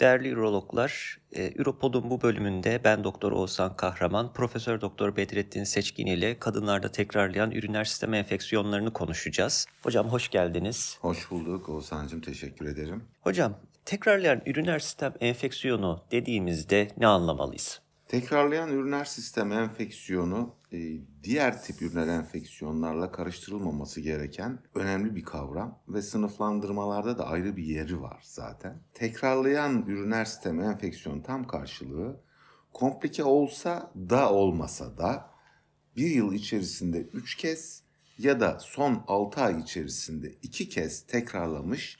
Değerli ürologlar, e, Üropod'un bu bölümünde ben Doktor Oğuzhan Kahraman, Profesör Doktor Bedrettin Seçkin ile kadınlarda tekrarlayan üriner sistem enfeksiyonlarını konuşacağız. Hocam hoş geldiniz. Hoş bulduk Oğuzhan'cığım teşekkür ederim. Hocam, tekrarlayan üriner sistem enfeksiyonu dediğimizde ne anlamalıyız? Tekrarlayan üriner sistem enfeksiyonu diğer tip üriner enfeksiyonlarla karıştırılmaması gereken önemli bir kavram ve sınıflandırmalarda da ayrı bir yeri var zaten. Tekrarlayan üriner sistem enfeksiyon tam karşılığı komplike olsa da olmasa da bir yıl içerisinde 3 kez ya da son 6 ay içerisinde 2 kez tekrarlamış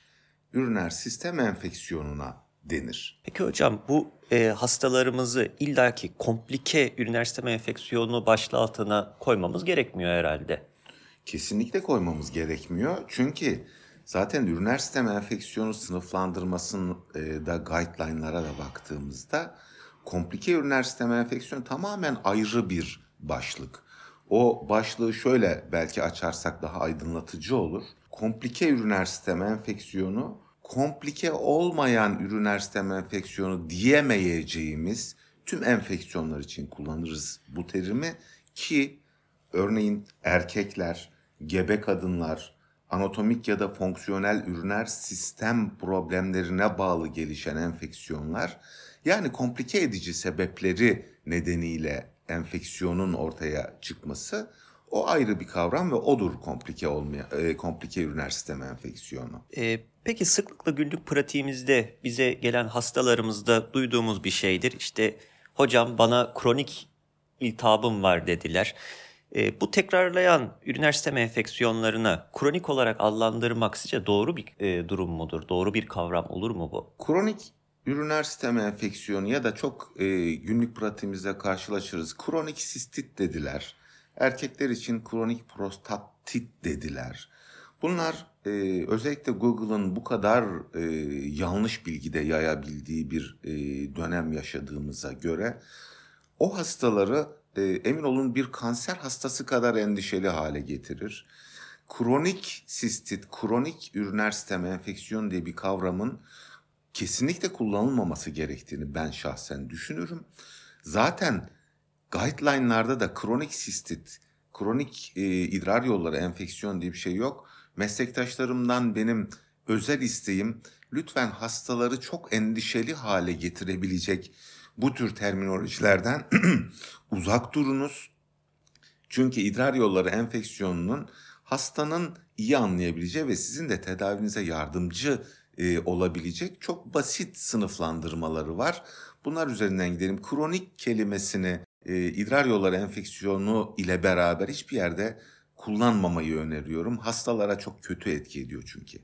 üriner sistem enfeksiyonuna denir. Peki hocam bu e, hastalarımızı illaki komplike üriner sistem enfeksiyonu başlığı altına koymamız gerekmiyor herhalde. Kesinlikle koymamız gerekmiyor. Çünkü zaten üriner sistem enfeksiyonu sınıflandırmasında guideline'lara da baktığımızda komplike üriner sistem enfeksiyonu tamamen ayrı bir başlık. O başlığı şöyle belki açarsak daha aydınlatıcı olur. Komplike üriner sistem enfeksiyonu komplike olmayan üriner sistem enfeksiyonu diyemeyeceğimiz tüm enfeksiyonlar için kullanırız bu terimi ki örneğin erkekler, gebe kadınlar, anatomik ya da fonksiyonel üriner sistem problemlerine bağlı gelişen enfeksiyonlar yani komplike edici sebepleri nedeniyle enfeksiyonun ortaya çıkması o ayrı bir kavram ve odur komplike olmaya e, komplike üriner sistem enfeksiyonu. E, peki sıklıkla günlük pratiğimizde bize gelen hastalarımızda duyduğumuz bir şeydir. İşte hocam bana kronik iltihabım var dediler. E, bu tekrarlayan üriner sistem enfeksiyonlarına kronik olarak adlandırmak sizce doğru bir e, durum mudur? Doğru bir kavram olur mu bu? Kronik üriner sistem enfeksiyonu ya da çok e, günlük pratiğimizde karşılaşırız. Kronik sistit dediler. Erkekler için kronik prostatit dediler. Bunlar e, özellikle Google'ın bu kadar e, yanlış bilgide yayabildiği bir e, dönem yaşadığımıza göre o hastaları e, emin olun bir kanser hastası kadar endişeli hale getirir. Kronik sistit, kronik üriner sistem enfeksiyon diye bir kavramın kesinlikle kullanılmaması gerektiğini ben şahsen düşünürüm. Zaten guideline'larda da kronik sistit, kronik e, idrar yolları enfeksiyon diye bir şey yok. Meslektaşlarımdan benim özel isteğim lütfen hastaları çok endişeli hale getirebilecek bu tür terminolojilerden uzak durunuz. Çünkü idrar yolları enfeksiyonunun hastanın iyi anlayabileceği ve sizin de tedavinize yardımcı e, olabilecek çok basit sınıflandırmaları var. Bunlar üzerinden gidelim. Kronik kelimesini e, idrar yolları enfeksiyonu ile beraber hiçbir yerde kullanmamayı öneriyorum. Hastalara çok kötü etki ediyor çünkü.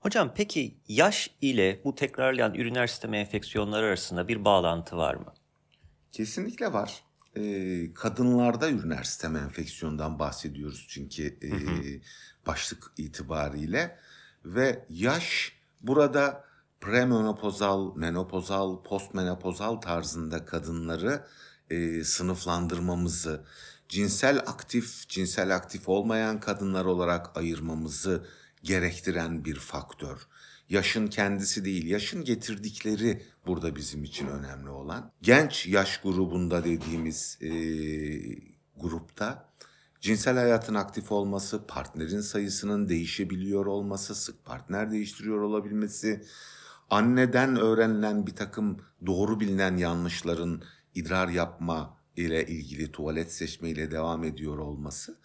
Hocam peki yaş ile bu tekrarlayan üriner sistem enfeksiyonları arasında bir bağlantı var mı? Kesinlikle var. Ee, kadınlarda üriner sistem enfeksiyondan bahsediyoruz çünkü e, başlık itibariyle ve yaş burada premenopozal, menopozal, postmenopozal tarzında kadınları e, sınıflandırmamızı, cinsel aktif, cinsel aktif olmayan kadınlar olarak ayırmamızı gerektiren bir faktör. Yaşın kendisi değil, yaşın getirdikleri burada bizim için önemli olan. Genç yaş grubunda dediğimiz e, grupta cinsel hayatın aktif olması, partnerin sayısının değişebiliyor olması, sık partner değiştiriyor olabilmesi, anneden öğrenilen bir takım doğru bilinen yanlışların idrar yapma ile ilgili tuvalet seçme ile devam ediyor olması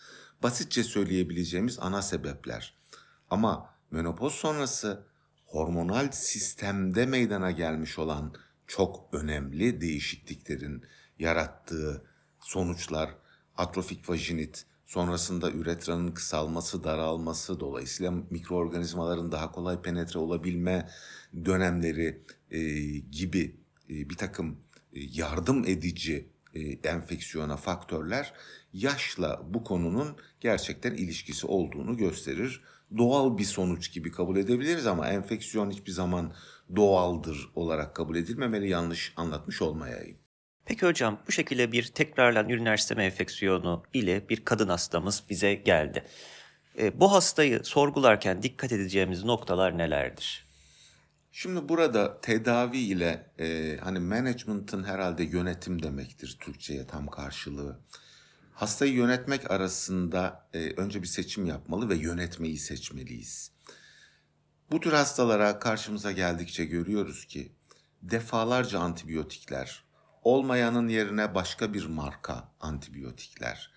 basitçe söyleyebileceğimiz ana sebepler. Ama menopoz sonrası hormonal sistemde meydana gelmiş olan çok önemli değişikliklerin yarattığı sonuçlar atrofik vajinit, sonrasında üretranın kısalması, daralması, dolayısıyla mikroorganizmaların daha kolay penetre olabilme dönemleri e, gibi e, bir takım yardım edici e, enfeksiyona faktörler yaşla bu konunun gerçekten ilişkisi olduğunu gösterir. Doğal bir sonuç gibi kabul edebiliriz ama enfeksiyon hiçbir zaman doğaldır olarak kabul edilmemeli yanlış anlatmış olmayayım. Peki hocam bu şekilde bir tekrarlayan üriner sistem enfeksiyonu ile bir kadın hastamız bize geldi. E, bu hastayı sorgularken dikkat edeceğimiz noktalar nelerdir? Şimdi burada tedavi ile e, hani management'ın herhalde yönetim demektir Türkçe'ye tam karşılığı. Hastayı yönetmek arasında e, önce bir seçim yapmalı ve yönetmeyi seçmeliyiz. Bu tür hastalara karşımıza geldikçe görüyoruz ki defalarca antibiyotikler, olmayanın yerine başka bir marka antibiyotikler,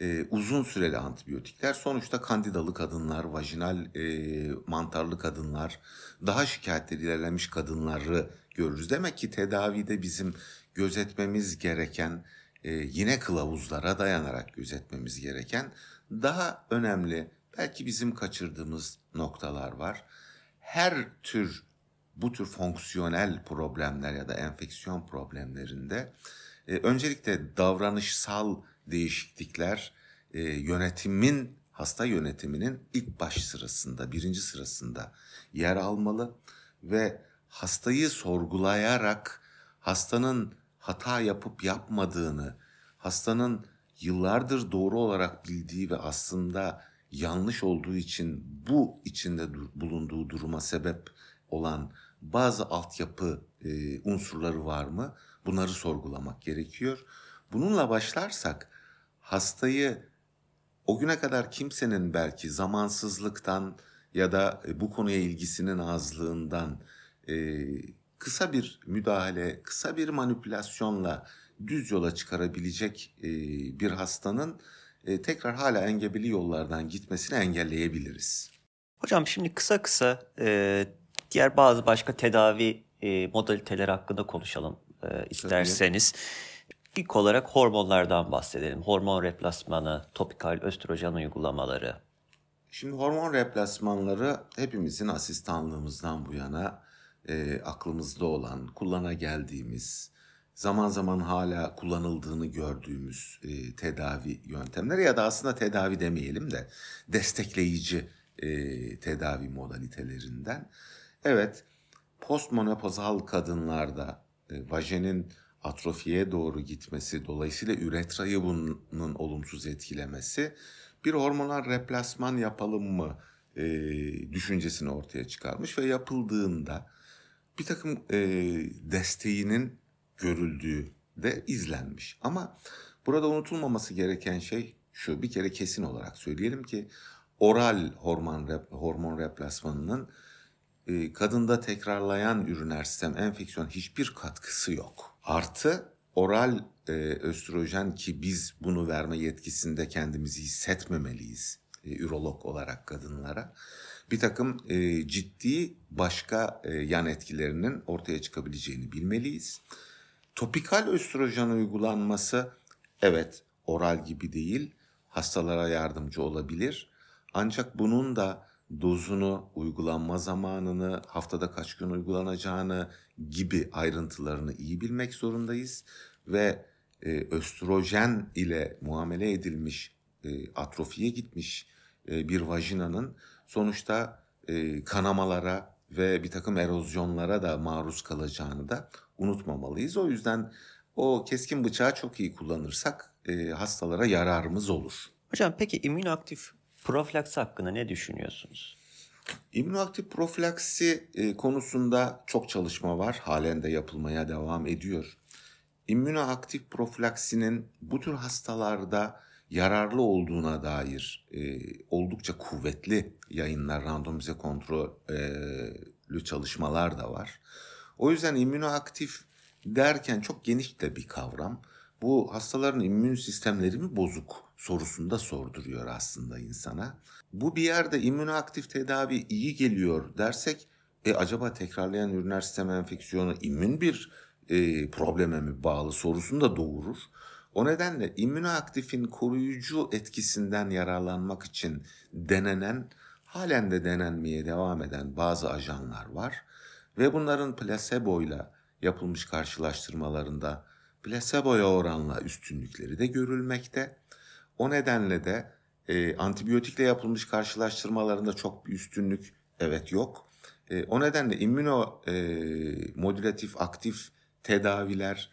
e, uzun süreli antibiyotikler sonuçta kandidalı kadınlar, vajinal e, mantarlı kadınlar, daha şikayetleri ilerlemiş kadınları görürüz. Demek ki tedavide bizim gözetmemiz gereken, e, yine kılavuzlara dayanarak gözetmemiz gereken daha önemli, belki bizim kaçırdığımız noktalar var. Her tür bu tür fonksiyonel problemler ya da enfeksiyon problemlerinde e, öncelikle davranışsal değişiklikler e, yönetimin hasta yönetiminin ilk baş sırasında, birinci sırasında yer almalı ve hastayı sorgulayarak hastanın hata yapıp yapmadığını, hastanın yıllardır doğru olarak bildiği ve aslında yanlış olduğu için bu içinde bulunduğu duruma sebep olan bazı altyapı e, unsurları var mı? Bunları sorgulamak gerekiyor. Bununla başlarsak hastayı o güne kadar kimsenin belki zamansızlıktan ya da e, bu konuya ilgisinin azlığından e, kısa bir müdahale, kısa bir manipülasyonla düz yola çıkarabilecek e, bir hastanın tekrar hala engebeli yollardan gitmesini engelleyebiliriz. Hocam şimdi kısa kısa e, diğer bazı başka tedavi e, modaliteleri hakkında konuşalım e, isterseniz. İlk olarak hormonlardan bahsedelim. Hormon replasmanı, topikal östrojen uygulamaları. Şimdi hormon replasmanları hepimizin asistanlığımızdan bu yana e, aklımızda olan, kullana geldiğimiz, zaman zaman hala kullanıldığını gördüğümüz e, tedavi yöntemleri ya da aslında tedavi demeyelim de destekleyici e, tedavi modalitelerinden. Evet, postmonopozal kadınlarda e, vajenin atrofiye doğru gitmesi, dolayısıyla üretrayı bunun olumsuz etkilemesi bir hormonal replasman yapalım mı e, düşüncesini ortaya çıkarmış ve yapıldığında bir takım e, desteğinin görüldüğü de izlenmiş. Ama burada unutulmaması gereken şey şu bir kere kesin olarak söyleyelim ki oral hormon hormon replasmanının e, kadında tekrarlayan üriner sistem enfeksiyon hiçbir katkısı yok. Artı oral e, östrojen ki biz bunu verme yetkisinde kendimizi hissetmemeliyiz e, ürolog olarak kadınlara. Bir takım e, ciddi başka e, yan etkilerinin ortaya çıkabileceğini bilmeliyiz. Topikal östrojen uygulanması evet oral gibi değil hastalara yardımcı olabilir. Ancak bunun da dozunu, uygulanma zamanını, haftada kaç gün uygulanacağını gibi ayrıntılarını iyi bilmek zorundayız ve e, östrojen ile muamele edilmiş, e, atrofiye gitmiş e, bir vajinanın sonuçta e, kanamalara ve bir takım erozyonlara da maruz kalacağını da unutmamalıyız. O yüzden o keskin bıçağı çok iyi kullanırsak e, hastalara yararımız olur. Hocam peki immünoaktif profilaksi hakkında ne düşünüyorsunuz? İmmünoaktif profilaksi e, konusunda çok çalışma var. Halen de yapılmaya devam ediyor. İmmünoaktif profilaksinin bu tür hastalarda yararlı olduğuna dair e, oldukça kuvvetli yayınlar, randomize kontrollü çalışmalar da var. O yüzden immünoaktif derken çok geniş de bir kavram. Bu hastaların immün sistemleri mi bozuk sorusunu da sorduruyor aslında insana. Bu bir yerde immünoaktif tedavi iyi geliyor dersek e acaba tekrarlayan üriner sistem enfeksiyonu immün bir e, probleme mi bağlı sorusunu da doğurur. O nedenle immünoaktifin koruyucu etkisinden yararlanmak için denenen, halen de denenmeye devam eden bazı ajanlar var. Ve bunların plasebo ile yapılmış karşılaştırmalarında plaseboya oranla üstünlükleri de görülmekte. O nedenle de e, antibiyotikle yapılmış karşılaştırmalarında çok bir üstünlük evet yok. E, o nedenle immüno e, aktif tedaviler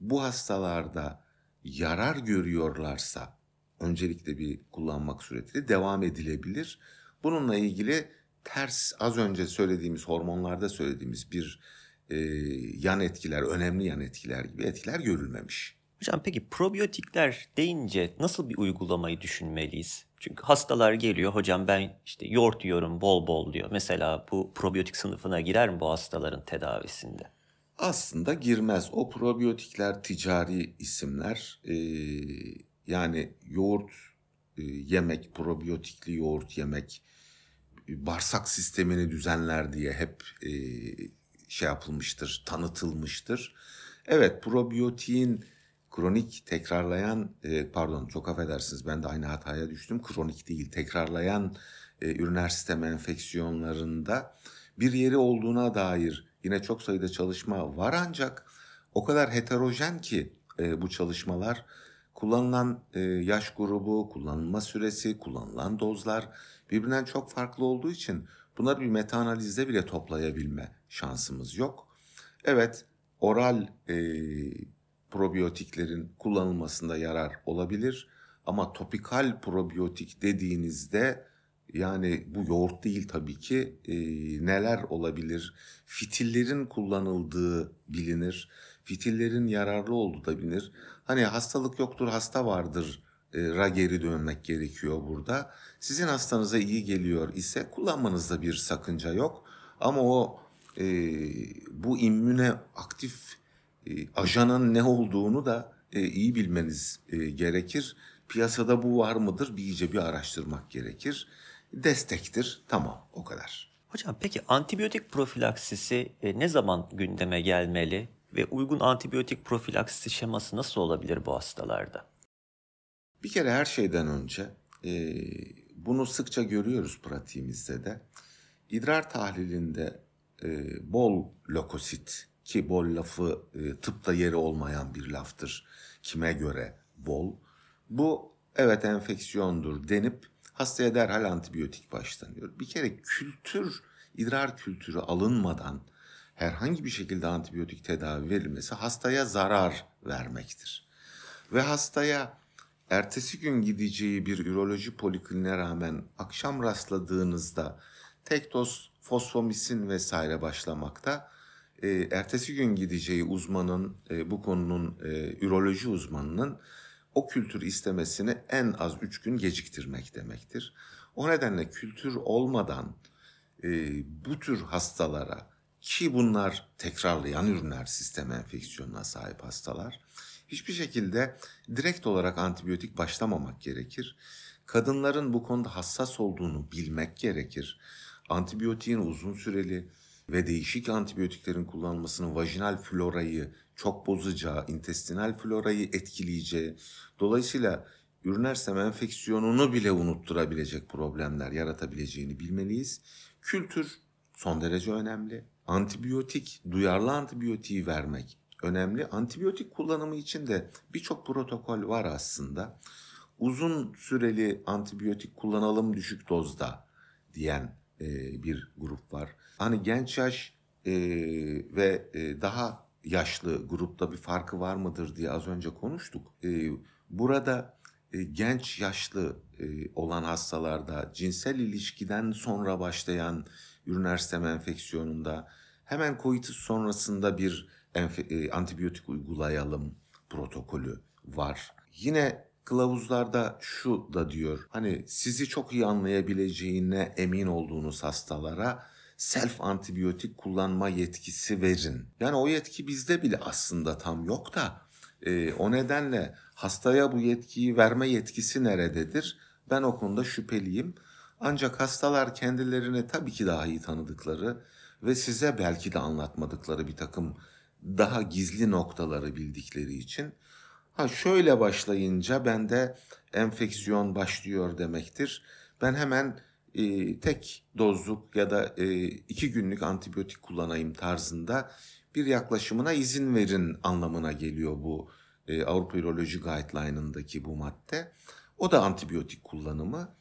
bu hastalarda yarar görüyorlarsa öncelikle bir kullanmak suretiyle devam edilebilir. Bununla ilgili ters az önce söylediğimiz hormonlarda söylediğimiz bir e, yan etkiler, önemli yan etkiler gibi etkiler görülmemiş. Hocam peki probiyotikler deyince nasıl bir uygulamayı düşünmeliyiz? Çünkü hastalar geliyor hocam ben işte yoğurt yiyorum bol bol diyor. Mesela bu probiyotik sınıfına girer mi bu hastaların tedavisinde? Aslında girmez. O probiyotikler ticari isimler. Ee, yani yoğurt e, yemek, probiyotikli yoğurt yemek bağırsak sistemini düzenler diye hep e, şey yapılmıştır, tanıtılmıştır. Evet, probiyotiğin kronik tekrarlayan, e, pardon çok affedersiniz ben de aynı hataya düştüm. Kronik değil, tekrarlayan e, üriner sistem enfeksiyonlarında bir yeri olduğuna dair yine çok sayıda çalışma var ancak o kadar heterojen ki e, bu çalışmalar kullanılan e, yaş grubu, kullanılma süresi, kullanılan dozlar birbirinden çok farklı olduğu için bunları bir meta analizde bile toplayabilme şansımız yok. Evet, oral e, probiyotiklerin kullanılmasında yarar olabilir ama topikal probiyotik dediğinizde yani bu yoğurt değil tabii ki e, neler olabilir? Fitillerin kullanıldığı bilinir. Fitillerin yararlı olduğu da bilinir. Hani hastalık yoktur hasta vardır e, ra geri dönmek gerekiyor burada. Sizin hastanıza iyi geliyor ise kullanmanızda bir sakınca yok. Ama o e, bu immüne aktif ajanın ne olduğunu da e, iyi bilmeniz e, gerekir. Piyasada bu var mıdır bir iyice bir araştırmak gerekir. Destektir tamam o kadar. Hocam peki antibiyotik profilaksisi e, ne zaman gündeme gelmeli ve uygun antibiyotik profilaksisi şeması nasıl olabilir bu hastalarda? Bir kere her şeyden önce e, bunu sıkça görüyoruz pratiğimizde de. İdrar tahlilinde e, bol lökosit ki bol lafı e, tıpta yeri olmayan bir laftır. Kime göre bol? Bu evet enfeksiyondur denip hastaya derhal antibiyotik başlanıyor. Bir kere kültür, idrar kültürü alınmadan herhangi bir şekilde antibiyotik tedavi verilmesi hastaya zarar vermektir. Ve hastaya ertesi gün gideceği bir üroloji polikliniğe rağmen akşam rastladığınızda tek doz fosfomisin vesaire başlamakta e, ertesi gün gideceği uzmanın e, bu konunun e, üroloji uzmanının o kültür istemesini en az 3 gün geciktirmek demektir. O nedenle kültür olmadan e, bu tür hastalara ki bunlar tekrarlayan ürünler sistem enfeksiyonuna sahip hastalar hiçbir şekilde direkt olarak antibiyotik başlamamak gerekir. Kadınların bu konuda hassas olduğunu bilmek gerekir. Antibiyotiğin uzun süreli ve değişik antibiyotiklerin kullanılmasının vajinal florayı çok bozacağı, intestinal florayı etkileyeceği, dolayısıyla üriner sistem enfeksiyonunu bile unutturabilecek problemler yaratabileceğini bilmeliyiz. Kültür son derece önemli. Antibiyotik, duyarlı antibiyotiği vermek önemli. Antibiyotik kullanımı için de birçok protokol var aslında. Uzun süreli antibiyotik kullanalım düşük dozda diyen e, bir grup var. Hani genç yaş e, ve e, daha yaşlı grupta bir farkı var mıdır diye az önce konuştuk. E, burada e, genç yaşlı e, olan hastalarda cinsel ilişkiden sonra başlayan üriner sistem enfeksiyonunda hemen koitus sonrasında bir e, antibiyotik uygulayalım protokolü var. Yine kılavuzlarda şu da diyor. Hani sizi çok iyi anlayabileceğine emin olduğunuz hastalara self antibiyotik kullanma yetkisi verin. Yani o yetki bizde bile aslında tam yok da e, o nedenle hastaya bu yetkiyi verme yetkisi nerededir? Ben o konuda şüpheliyim. Ancak hastalar kendilerini tabii ki daha iyi tanıdıkları ve size belki de anlatmadıkları bir takım daha gizli noktaları bildikleri için ha şöyle başlayınca bende enfeksiyon başlıyor demektir. Ben hemen e, tek dozluk ya da e, iki günlük antibiyotik kullanayım tarzında bir yaklaşımına izin verin anlamına geliyor bu e, Avrupa Üroloji Guideline'ındaki bu madde. O da antibiyotik kullanımı.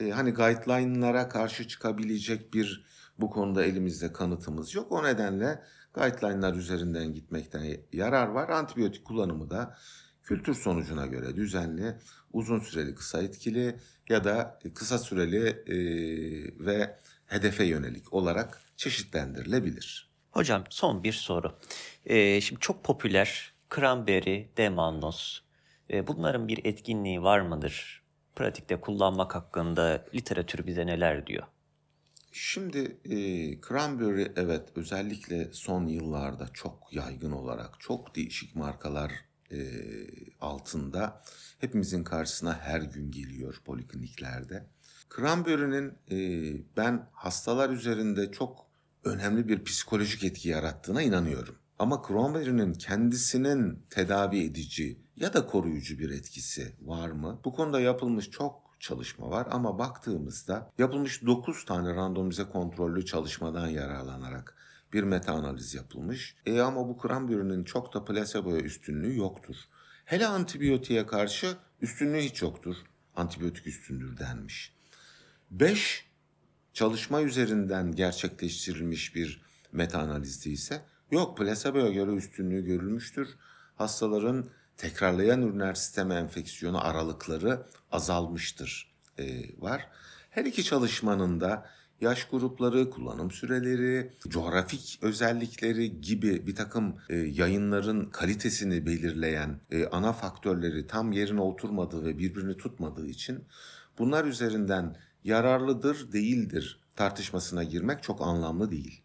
E, hani guideline'lara karşı çıkabilecek bir bu konuda elimizde kanıtımız yok. O nedenle guideline'lar üzerinden gitmekten yarar var. Antibiyotik kullanımı da kültür sonucuna göre düzenli, uzun süreli kısa etkili ya da kısa süreli e, ve hedefe yönelik olarak çeşitlendirilebilir. Hocam son bir soru. Ee, şimdi çok popüler cranberry, demannos. Ee, bunların bir etkinliği var mıdır? Pratikte kullanmak hakkında literatür bize neler diyor? Şimdi e, cranberry evet özellikle son yıllarda çok yaygın olarak çok değişik markalar e, altında hepimizin karşısına her gün geliyor polikliniklerde. Cranberry'nin e, ben hastalar üzerinde çok önemli bir psikolojik etki yarattığına inanıyorum. Ama cranberry'nin kendisinin tedavi edici ya da koruyucu bir etkisi var mı? Bu konuda yapılmış çok çalışma var ama baktığımızda yapılmış 9 tane randomize kontrollü çalışmadan yararlanarak bir meta analiz yapılmış. E ama bu cranberry'nin çok da plaseboya üstünlüğü yoktur. Hele antibiyotiğe karşı üstünlüğü hiç yoktur. Antibiyotik üstündür denmiş. 5 çalışma üzerinden gerçekleştirilmiş bir meta analizde ise yok plaseboya göre üstünlüğü görülmüştür. Hastaların tekrarlayan üriner sistem enfeksiyonu aralıkları azalmıştır e, var. Her iki çalışmanın da yaş grupları, kullanım süreleri, coğrafik özellikleri gibi bir takım e, yayınların kalitesini belirleyen e, ana faktörleri tam yerine oturmadığı ve birbirini tutmadığı için bunlar üzerinden yararlıdır, değildir tartışmasına girmek çok anlamlı değil.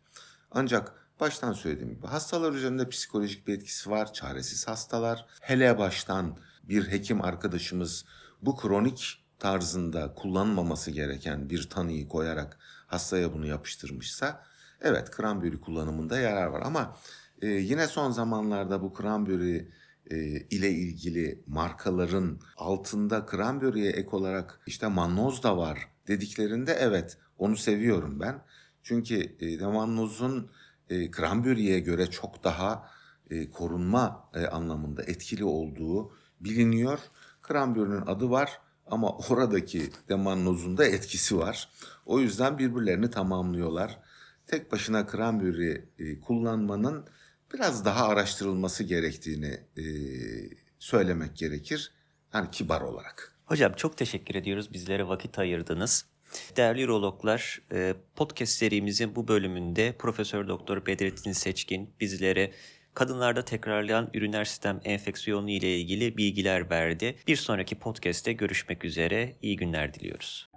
Ancak baştan söylediğim gibi hastalar üzerinde psikolojik bir etkisi var, çaresiz hastalar. Hele baştan bir hekim arkadaşımız bu kronik tarzında kullanmaması gereken bir tanıyı koyarak hastaya bunu yapıştırmışsa evet cranberry kullanımında yarar var ama e, yine son zamanlarda bu cranberry e, ile ilgili markaların altında cranberry'e ek olarak işte mannoz da var dediklerinde evet onu seviyorum ben. Çünkü e, demannozun e, cranberry'e göre çok daha e, korunma e, anlamında etkili olduğu biliniyor. Cranberry'nin adı var ama oradaki demannozun da etkisi var. O yüzden birbirlerini tamamlıyorlar. Tek başına cranberry e, kullanmanın biraz daha araştırılması gerektiğini e, söylemek gerekir. Yani kibar olarak. Hocam çok teşekkür ediyoruz bizlere vakit ayırdınız. Değerli urologlar, e, podcast serimizin bu bölümünde Profesör Doktor Bedrettin Seçkin bizlere kadınlarda tekrarlayan üriner sistem enfeksiyonu ile ilgili bilgiler verdi. Bir sonraki podcast'te görüşmek üzere. İyi günler diliyoruz.